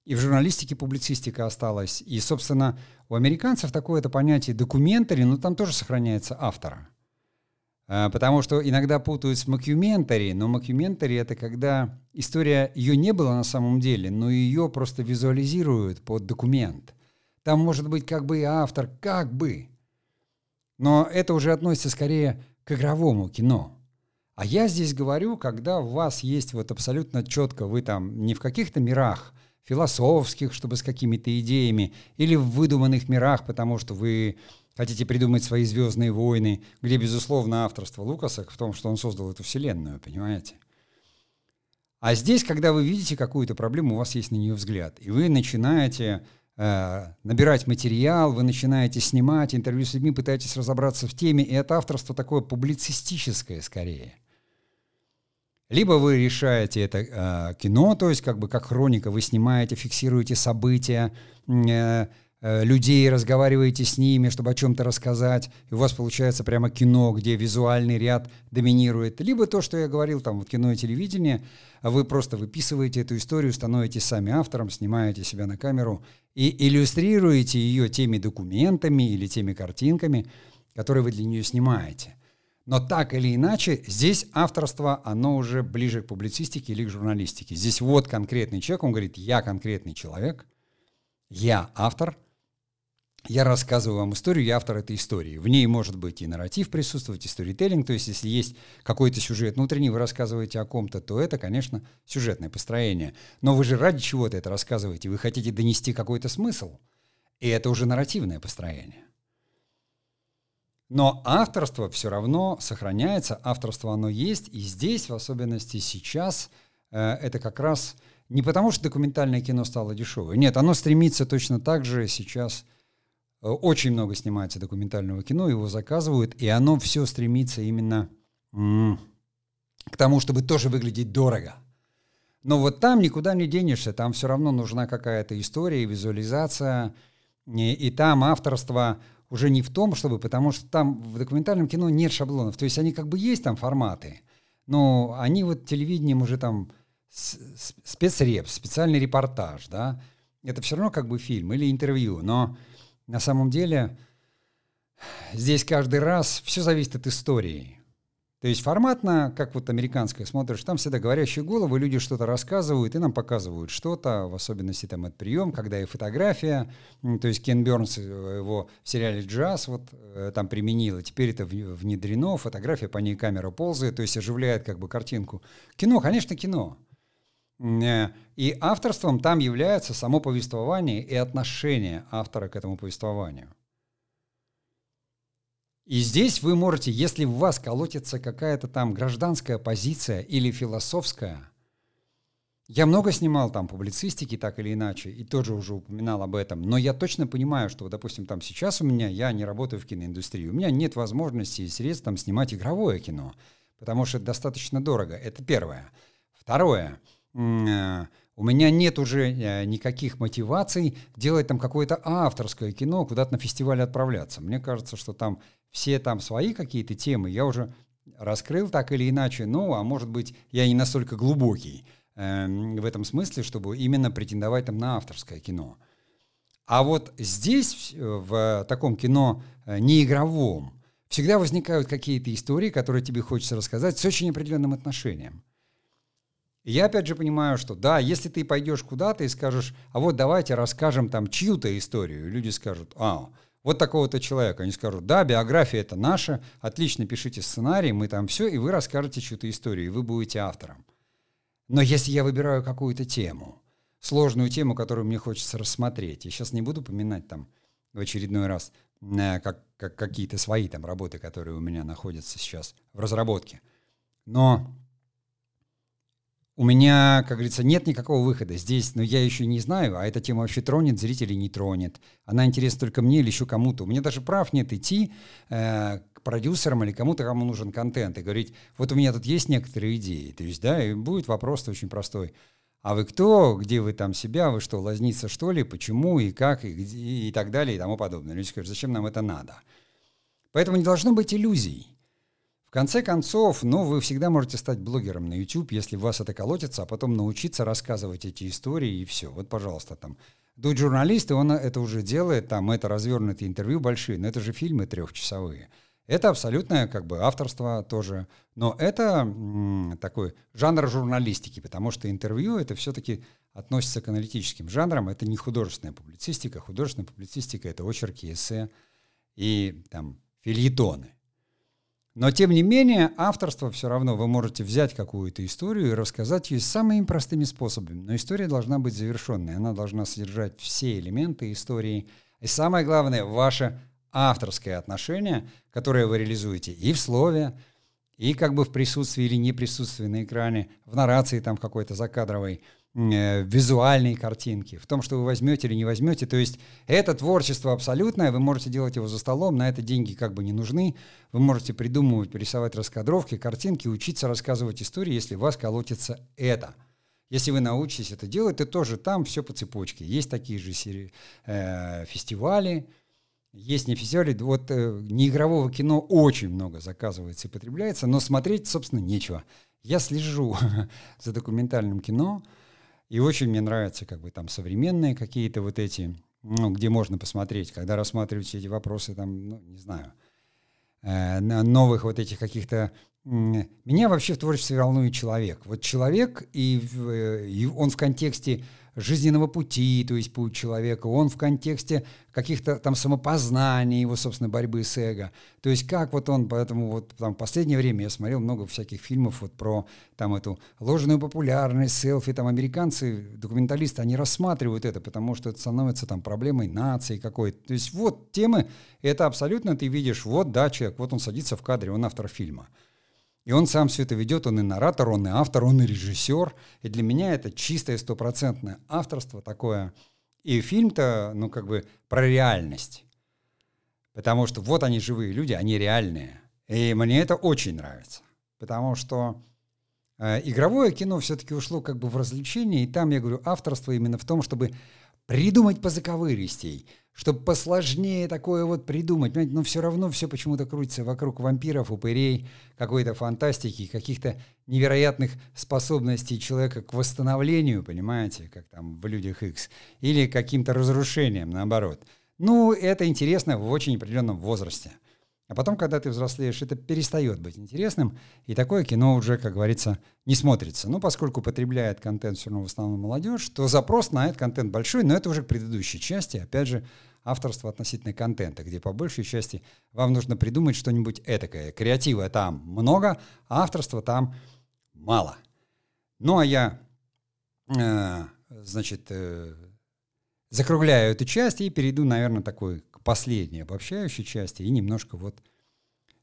A: И в журналистике публицистика осталась. И, собственно, у американцев такое это понятие документари, но там тоже сохраняется автора. А, потому что иногда путают с макюментари, но макюментари — это когда история, ее не было на самом деле, но ее просто визуализируют под документ. Там может быть как бы и автор, как бы. Но это уже относится скорее к игровому кино. А я здесь говорю, когда у вас есть вот абсолютно четко, вы там не в каких-то мирах, философских, чтобы с какими-то идеями, или в выдуманных мирах, потому что вы хотите придумать свои «Звездные войны», где, безусловно, авторство Лукаса в том, что он создал эту вселенную, понимаете? А здесь, когда вы видите какую-то проблему, у вас есть на нее взгляд, и вы начинаете э, набирать материал, вы начинаете снимать интервью с людьми, пытаетесь разобраться в теме, и это авторство такое публицистическое скорее. Либо вы решаете это э, кино, то есть как бы как хроника, вы снимаете, фиксируете события, э, э, людей, разговариваете с ними, чтобы о чем-то рассказать, и у вас получается прямо кино, где визуальный ряд доминирует. Либо то, что я говорил, там вот кино и телевидение, вы просто выписываете эту историю, становитесь сами автором, снимаете себя на камеру и иллюстрируете ее теми документами или теми картинками, которые вы для нее снимаете. Но так или иначе, здесь авторство, оно уже ближе к публицистике или к журналистике. Здесь вот конкретный человек, он говорит, я конкретный человек, я автор, я рассказываю вам историю, я автор этой истории. В ней может быть и нарратив присутствовать, и сторителлинг, то есть если есть какой-то сюжет внутренний, вы рассказываете о ком-то, то это, конечно, сюжетное построение. Но вы же ради чего-то это рассказываете, вы хотите донести какой-то смысл, и это уже нарративное построение. Но авторство все равно сохраняется, авторство оно есть, и здесь, в особенности сейчас, э, это как раз не потому, что документальное кино стало дешевое. Нет, оно стремится точно так же сейчас. Э, очень много снимается документального кино, его заказывают, и оно все стремится именно к тому, чтобы тоже выглядеть дорого. Но вот там никуда не денешься, там все равно нужна какая-то история, визуализация, и, и там авторство уже не в том, чтобы, потому что там в документальном кино нет шаблонов. То есть они как бы есть там форматы, но они вот телевидением уже там спецреп, специальный репортаж, да, это все равно как бы фильм или интервью, но на самом деле здесь каждый раз все зависит от истории. То есть форматно, как вот американское смотришь, там всегда говорящие головы, люди что-то рассказывают и нам показывают что-то, в особенности там от прием, когда и фотография, то есть Кен Бернс э, его в сериале «Джаз» вот э, там применил, и теперь это внедрено, фотография, по ней камера ползает, то есть оживляет как бы картинку. Кино, конечно, кино. Э, и авторством там является само повествование и отношение автора к этому повествованию. И здесь вы можете, если в вас колотится какая-то там гражданская позиция или философская, я много снимал там публицистики, так или иначе, и тоже уже упоминал об этом, но я точно понимаю, что, допустим, там сейчас у меня, я не работаю в киноиндустрии, у меня нет возможности и средств там снимать игровое кино, потому что это достаточно дорого, это первое. Второе, э, у меня нет уже э, никаких мотиваций делать там какое-то авторское кино, куда-то на фестиваль отправляться. Мне кажется, что там все там свои какие-то темы я уже раскрыл так или иначе, ну, а может быть, я не настолько глубокий э, в этом смысле, чтобы именно претендовать там на авторское кино. А вот здесь, в таком кино э, неигровом, всегда возникают какие-то истории, которые тебе хочется рассказать с очень определенным отношением. Я опять же понимаю, что да, если ты пойдешь куда-то и скажешь, а вот давайте расскажем там чью-то историю, люди скажут, а, вот такого-то человека. Они скажут, да, биография это наша, отлично пишите сценарий, мы там все, и вы расскажете чью-то историю, и вы будете автором. Но если я выбираю какую-то тему, сложную тему, которую мне хочется рассмотреть, я сейчас не буду поминать там в очередной раз э, как, как какие-то свои там работы, которые у меня находятся сейчас в разработке. Но у меня, как говорится, нет никакого выхода. Здесь, но я еще не знаю, а эта тема вообще тронет зрителей, не тронет. Она интересна только мне или еще кому-то. У меня даже прав нет идти э, к продюсерам или кому-то, кому нужен контент, и говорить, вот у меня тут есть некоторые идеи. То есть, да, и будет вопрос очень простой. А вы кто? Где вы там себя? Вы что, лазница что ли? Почему и как? И, где, и так далее и тому подобное. Люди скажут, зачем нам это надо? Поэтому не должно быть иллюзий конце концов, ну, вы всегда можете стать блогером на YouTube, если вас это колотится, а потом научиться рассказывать эти истории и все. Вот, пожалуйста, там. Дуть журналист, и он это уже делает, там, это развернутые интервью большие, но это же фильмы трехчасовые. Это абсолютное как бы авторство тоже, но это м, такой жанр журналистики, потому что интервью это все-таки относится к аналитическим жанрам, это не художественная публицистика, художественная публицистика это очерки, эссе и там фильетоны. Но, тем не менее, авторство все равно вы можете взять какую-то историю и рассказать ее самыми простыми способами. Но история должна быть завершенной, она должна содержать все элементы истории. И самое главное, ваше авторское отношение, которое вы реализуете и в слове, и как бы в присутствии или не присутствии на экране, в нарации там какой-то закадровой, Э, визуальные картинки, в том, что вы возьмете или не возьмете. То есть это творчество абсолютное, вы можете делать его за столом, на это деньги как бы не нужны. Вы можете придумывать, рисовать раскадровки, картинки, учиться рассказывать истории, если вас колотится это. Если вы научитесь это делать, то тоже там все по цепочке. Есть такие же серии, э, фестивали, есть не фестивали, вот э, неигрового кино очень много заказывается и потребляется, но смотреть, собственно, нечего. Я слежу за документальным кино, и очень мне нравятся как бы там современные какие-то вот эти, ну, где можно посмотреть, когда рассматривать все эти вопросы, там, ну, не знаю, э, новых вот этих каких-то меня вообще в творчестве волнует человек. Вот человек, и, э, и он в контексте жизненного пути, то есть путь человека, он в контексте каких-то там самопознаний, его, собственно, борьбы с эго. То есть как вот он, поэтому вот там в последнее время я смотрел много всяких фильмов вот про там эту ложную популярность, селфи, там американцы, документалисты, они рассматривают это, потому что это становится там проблемой нации какой-то. То есть вот темы, это абсолютно ты видишь, вот да, человек, вот он садится в кадре, он автор фильма. И он сам все это ведет, он и наратор, он и автор, он и режиссер. И для меня это чистое стопроцентное авторство такое. И фильм-то, ну, как бы про реальность. Потому что вот они живые люди, они реальные. И мне это очень нравится. Потому что э, игровое кино все-таки ушло как бы в развлечение, и там, я говорю, авторство именно в том, чтобы придумать позаковыристей, чтобы посложнее такое вот придумать. Понимаете, но все равно все почему-то крутится вокруг вампиров, упырей, какой-то фантастики, каких-то невероятных способностей человека к восстановлению, понимаете, как там в «Людях X, или каким-то разрушением, наоборот. Ну, это интересно в очень определенном возрасте. А потом, когда ты взрослеешь, это перестает быть интересным, и такое кино уже, как говорится, не смотрится. Ну, поскольку потребляет контент все равно в основном молодежь, то запрос на этот контент большой, но это уже к предыдущей части, опять же, авторство относительно контента, где по большей части вам нужно придумать что-нибудь этакое. Креатива там много, а авторства там мало. Ну, а я, э, значит, э, закругляю эту часть и перейду, наверное, такой последней обобщающей части и немножко вот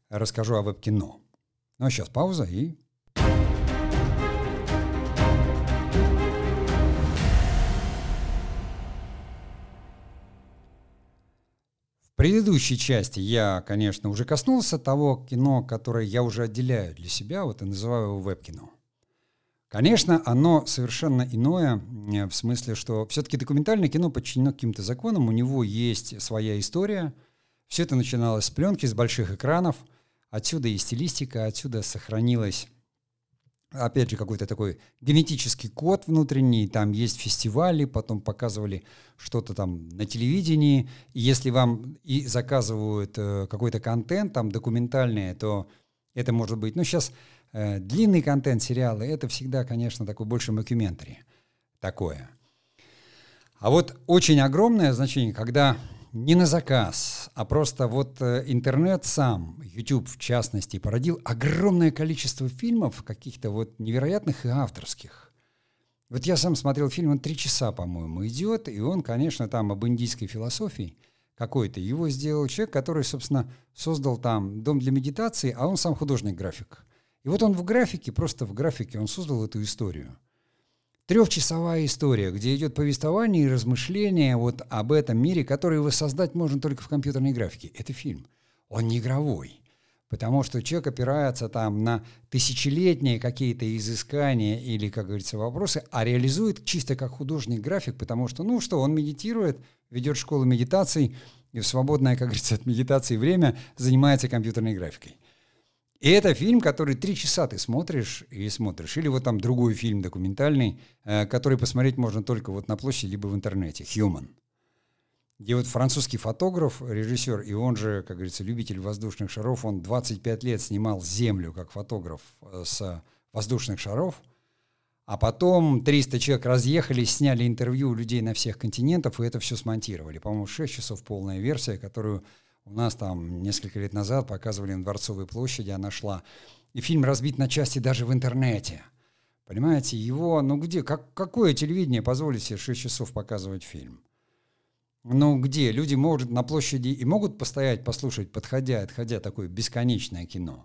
A: расскажу о веб-кино. Ну а сейчас пауза и предыдущей части я, конечно, уже коснулся того кино, которое я уже отделяю для себя, вот и называю его веб-кино. Конечно, оно совершенно иное, э, в смысле, что все-таки документальное кино подчинено каким-то законам, у него есть своя история. Все это начиналось с пленки, с больших экранов. Отсюда и стилистика, отсюда сохранилась опять же, какой-то такой генетический код внутренний, там есть фестивали, потом показывали что-то там на телевидении, если вам и заказывают э, какой-то контент там документальный, то это может быть, ну сейчас длинный контент, сериалы, это всегда, конечно, такой больше мокюментари, такое. А вот очень огромное значение, когда не на заказ, а просто вот э, интернет сам, YouTube в частности, породил огромное количество фильмов каких-то вот невероятных и авторских. Вот я сам смотрел фильм, он три часа, по-моему, идет, и он, конечно, там об индийской философии какой-то. Его сделал человек, который, собственно, создал там дом для медитации, а он сам художник-график. И вот он в графике, просто в графике, он создал эту историю – Трехчасовая история, где идет повествование и размышление вот об этом мире, который воссоздать можно только в компьютерной графике. Это фильм. Он не игровой. Потому что человек опирается там на тысячелетние какие-то изыскания или, как говорится, вопросы, а реализует чисто как художник-график, потому что, ну что, он медитирует, ведет школу медитаций, и в свободное, как говорится, от медитации время занимается компьютерной графикой. И это фильм, который три часа ты смотришь и смотришь. Или вот там другой фильм документальный, э, который посмотреть можно только вот на площади, либо в интернете, «Human». Где вот французский фотограф, режиссер, и он же, как говорится, любитель воздушных шаров, он 25 лет снимал Землю как фотограф э, с воздушных шаров, а потом 300 человек разъехались, сняли интервью у людей на всех континентах, и это все смонтировали. По-моему, 6 часов полная версия, которую у нас там несколько лет назад показывали на Дворцовой площади, она шла. И фильм разбит на части даже в интернете. Понимаете, его, ну где, как, какое телевидение позволит себе 6 часов показывать фильм? Ну где? Люди могут на площади и могут постоять, послушать, подходя, отходя, такое бесконечное кино.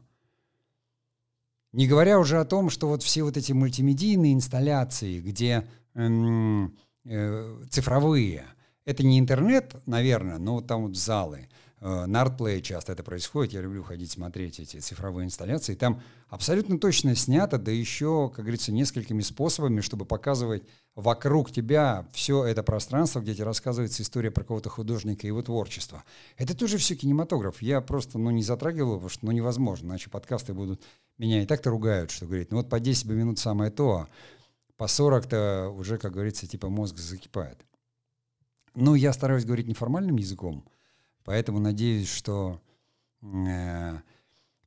A: Не говоря уже о том, что вот все вот эти мультимедийные инсталляции, где эм, э, цифровые, это не интернет, наверное, но там вот залы – на ArtPlay часто это происходит. Я люблю ходить смотреть эти цифровые инсталляции. Там абсолютно точно снято, да еще, как говорится, несколькими способами, чтобы показывать вокруг тебя все это пространство, где тебе рассказывается история про кого-то художника и его творчество. Это тоже все кинематограф. Я просто ну, не затрагивал, потому что ну, невозможно. Иначе подкасты будут... Меня и так-то ругают, что говорит, ну вот по 10 минут самое то, а по 40-то уже, как говорится, типа мозг закипает. Ну, я стараюсь говорить неформальным языком, Поэтому надеюсь, что э,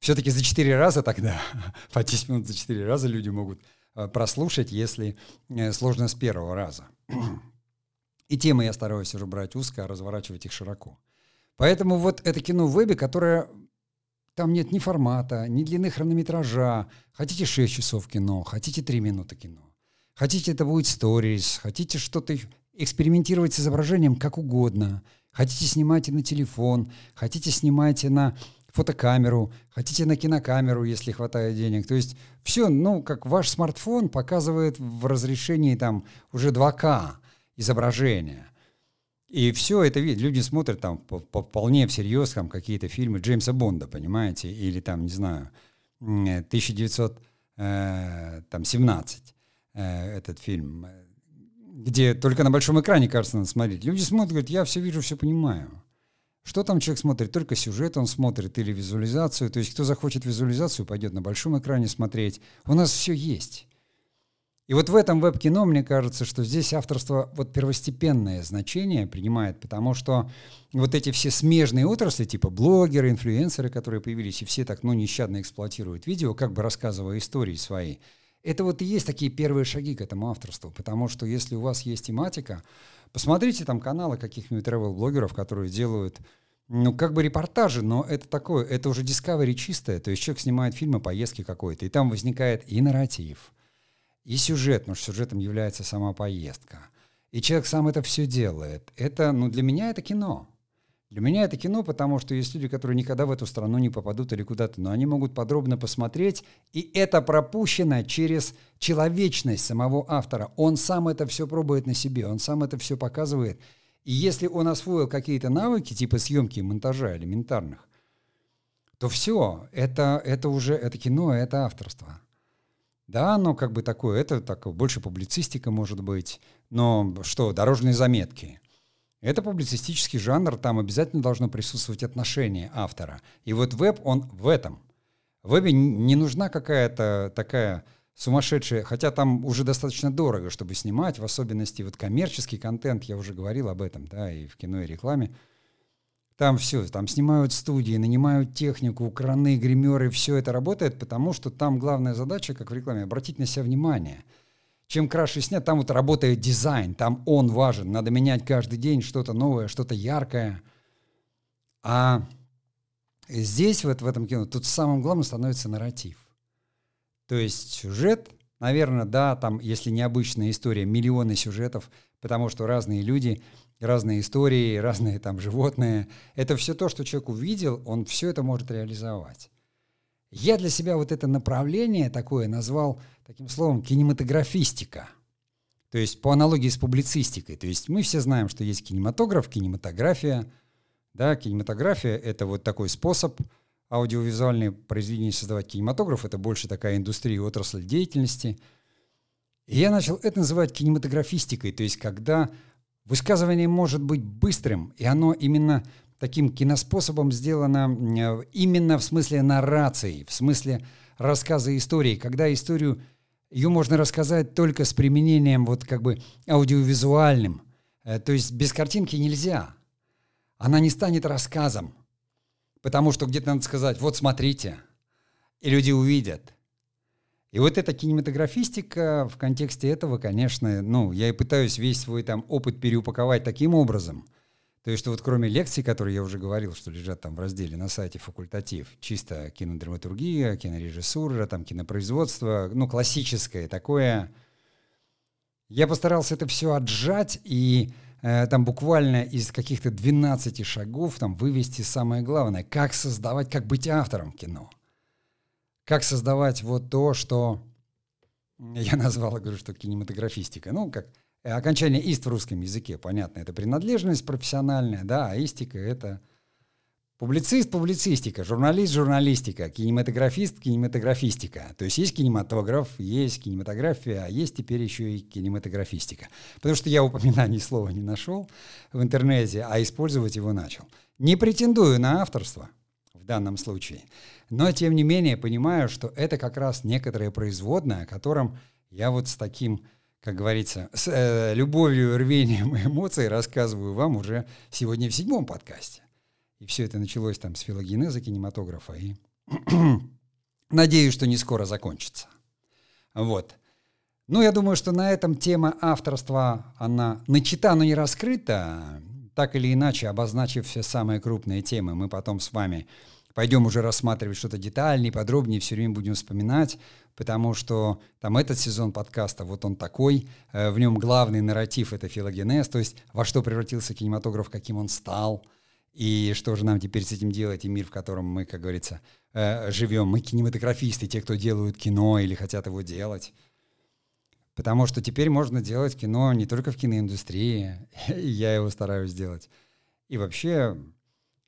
A: все-таки за четыре раза тогда, по 10 минут за четыре раза люди могут э, прослушать, если э, сложно с первого раза. И темы я стараюсь уже брать узко, а разворачивать их широко. Поэтому вот это кино в вебе, которое там нет ни формата, ни длины хронометража. Хотите 6 часов кино, хотите 3 минуты кино. Хотите это будет сторис, хотите что-то экспериментировать с изображением как угодно – Хотите, снимайте на телефон, хотите, снимайте на фотокамеру, хотите на кинокамеру, если хватает денег. То есть все, ну, как ваш смартфон показывает в разрешении там уже 2К изображение. И все это видят. Люди смотрят там вполне всерьез там какие-то фильмы Джеймса Бонда, понимаете, или там, не знаю, 1917 э, э, этот фильм где только на большом экране, кажется, надо смотреть. Люди смотрят, говорят, я все вижу, все понимаю. Что там человек смотрит? Только сюжет он смотрит или визуализацию. То есть кто захочет визуализацию, пойдет на большом экране смотреть. У нас все есть. И вот в этом веб-кино, мне кажется, что здесь авторство вот первостепенное значение принимает, потому что вот эти все смежные отрасли, типа блогеры, инфлюенсеры, которые появились, и все так, ну, нещадно эксплуатируют видео, как бы рассказывая истории свои – это вот и есть такие первые шаги к этому авторству, потому что если у вас есть тематика, посмотрите там каналы каких-нибудь travel-блогеров, которые делают ну, как бы репортажи, но это такое, это уже discovery чистое, то есть человек снимает фильм о поездке какой-то, и там возникает и нарратив, и сюжет, потому что сюжетом является сама поездка. И человек сам это все делает. Это, ну, для меня это кино. Для меня это кино, потому что есть люди, которые никогда в эту страну не попадут или куда-то, но они могут подробно посмотреть, и это пропущено через человечность самого автора. Он сам это все пробует на себе, он сам это все показывает. И если он освоил какие-то навыки, типа съемки и монтажа элементарных, то все, это, это уже, это кино, это авторство. Да, оно как бы такое, это такое, больше публицистика может быть, но что, дорожные заметки – это публицистический жанр, там обязательно должно присутствовать отношение автора. И вот веб, он в этом. В вебе не нужна какая-то такая сумасшедшая, хотя там уже достаточно дорого, чтобы снимать, в особенности вот коммерческий контент, я уже говорил об этом, да, и в кино, и рекламе. Там все, там снимают студии, нанимают технику, краны, гримеры, все это работает, потому что там главная задача, как в рекламе, обратить на себя внимание – чем краше снят, там вот работает дизайн, там он важен, надо менять каждый день что-то новое, что-то яркое. А здесь, вот в этом кино, тут самым главным становится нарратив. То есть сюжет, наверное, да, там, если необычная история, миллионы сюжетов, потому что разные люди, разные истории, разные там животные, это все то, что человек увидел, он все это может реализовать. Я для себя вот это направление такое назвал таким словом кинематографистика. То есть по аналогии с публицистикой. То есть мы все знаем, что есть кинематограф, кинематография. Да, кинематография — это вот такой способ аудиовизуальные произведения создавать. Кинематограф — это больше такая индустрия, отрасль деятельности. И я начал это называть кинематографистикой, то есть когда высказывание может быть быстрым, и оно именно таким киноспособом сделано э, именно в смысле наррации, в смысле рассказа истории, когда историю ее можно рассказать только с применением вот как бы аудиовизуальным. Э, то есть без картинки нельзя. Она не станет рассказом, потому что где-то надо сказать, вот смотрите, и люди увидят. И вот эта кинематографистика в контексте этого, конечно, ну, я и пытаюсь весь свой там опыт переупаковать таким образом – то есть, что вот кроме лекций, которые я уже говорил, что лежат там в разделе на сайте факультатив, чисто кинодраматургия, кинорежиссура, там кинопроизводство, ну, классическое такое, я постарался это все отжать и э, там буквально из каких-то 12 шагов там вывести самое главное, как создавать, как быть автором кино. Как создавать вот то, что я назвал, говорю, что кинематографистика. Ну, как окончание «ист» в русском языке, понятно, это принадлежность профессиональная, да, а истика — это публицист — публицистика, журналист — журналистика, кинематографист — кинематографистика. То есть есть кинематограф, есть кинематография, а есть теперь еще и кинематографистика. Потому что я упоминаний слова не нашел в интернете, а использовать его начал. Не претендую на авторство в данном случае, но тем не менее понимаю, что это как раз некоторое производное, о котором я вот с таким как говорится, с э, любовью, рвением и эмоцией рассказываю вам уже сегодня в седьмом подкасте. И все это началось там с филогенеза кинематографа. И надеюсь, что не скоро закончится. Вот. Ну, я думаю, что на этом тема авторства, она начата, но не раскрыта. Так или иначе, обозначив все самые крупные темы, мы потом с вами пойдем уже рассматривать что-то детальнее, подробнее, все время будем вспоминать потому что там этот сезон подкаста, вот он такой, э, в нем главный нарратив — это филогенез, то есть во что превратился кинематограф, каким он стал, и что же нам теперь с этим делать, и мир, в котором мы, как говорится, э, живем. Мы кинематографисты, те, кто делают кино или хотят его делать. Потому что теперь можно делать кино не только в киноиндустрии, и я его стараюсь делать. И вообще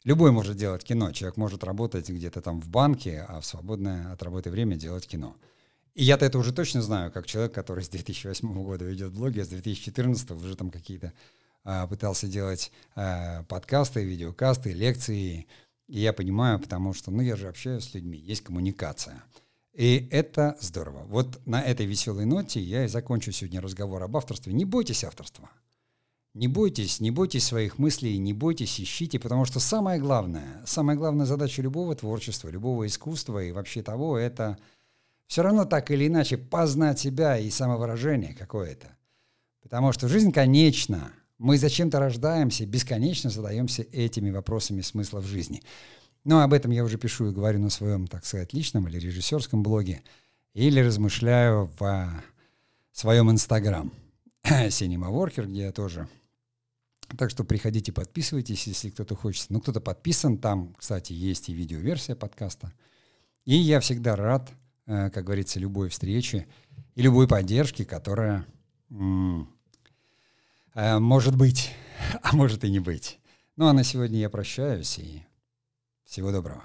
A: любой может делать кино. Человек может работать где-то там в банке, а в свободное от работы время делать кино. И я-то это уже точно знаю, как человек, который с 2008 года ведет блоги, а с 2014 уже там какие-то а, пытался делать а, подкасты, видеокасты, лекции. И я понимаю, потому что, ну, я же общаюсь с людьми, есть коммуникация. И это здорово. Вот на этой веселой ноте я и закончу сегодня разговор об авторстве. Не бойтесь авторства. Не бойтесь, не бойтесь своих мыслей, не бойтесь, ищите, потому что самое главное, самая главная задача любого творчества, любого искусства и вообще того, это – все равно так или иначе познать себя и самовыражение какое-то. Потому что жизнь конечна. Мы зачем-то рождаемся, бесконечно задаемся этими вопросами смысла в жизни. Но об этом я уже пишу и говорю на своем, так сказать, личном или режиссерском блоге, или размышляю в своем инстаграм Cinema Worker, где я тоже Так что приходите, подписывайтесь, если кто-то хочет. Ну, кто-то подписан, там, кстати, есть и видеоверсия подкаста. И я всегда рад, как говорится, любой встрече и любой поддержке, которая э, может быть, а может и не быть. Ну а на сегодня я прощаюсь и всего доброго.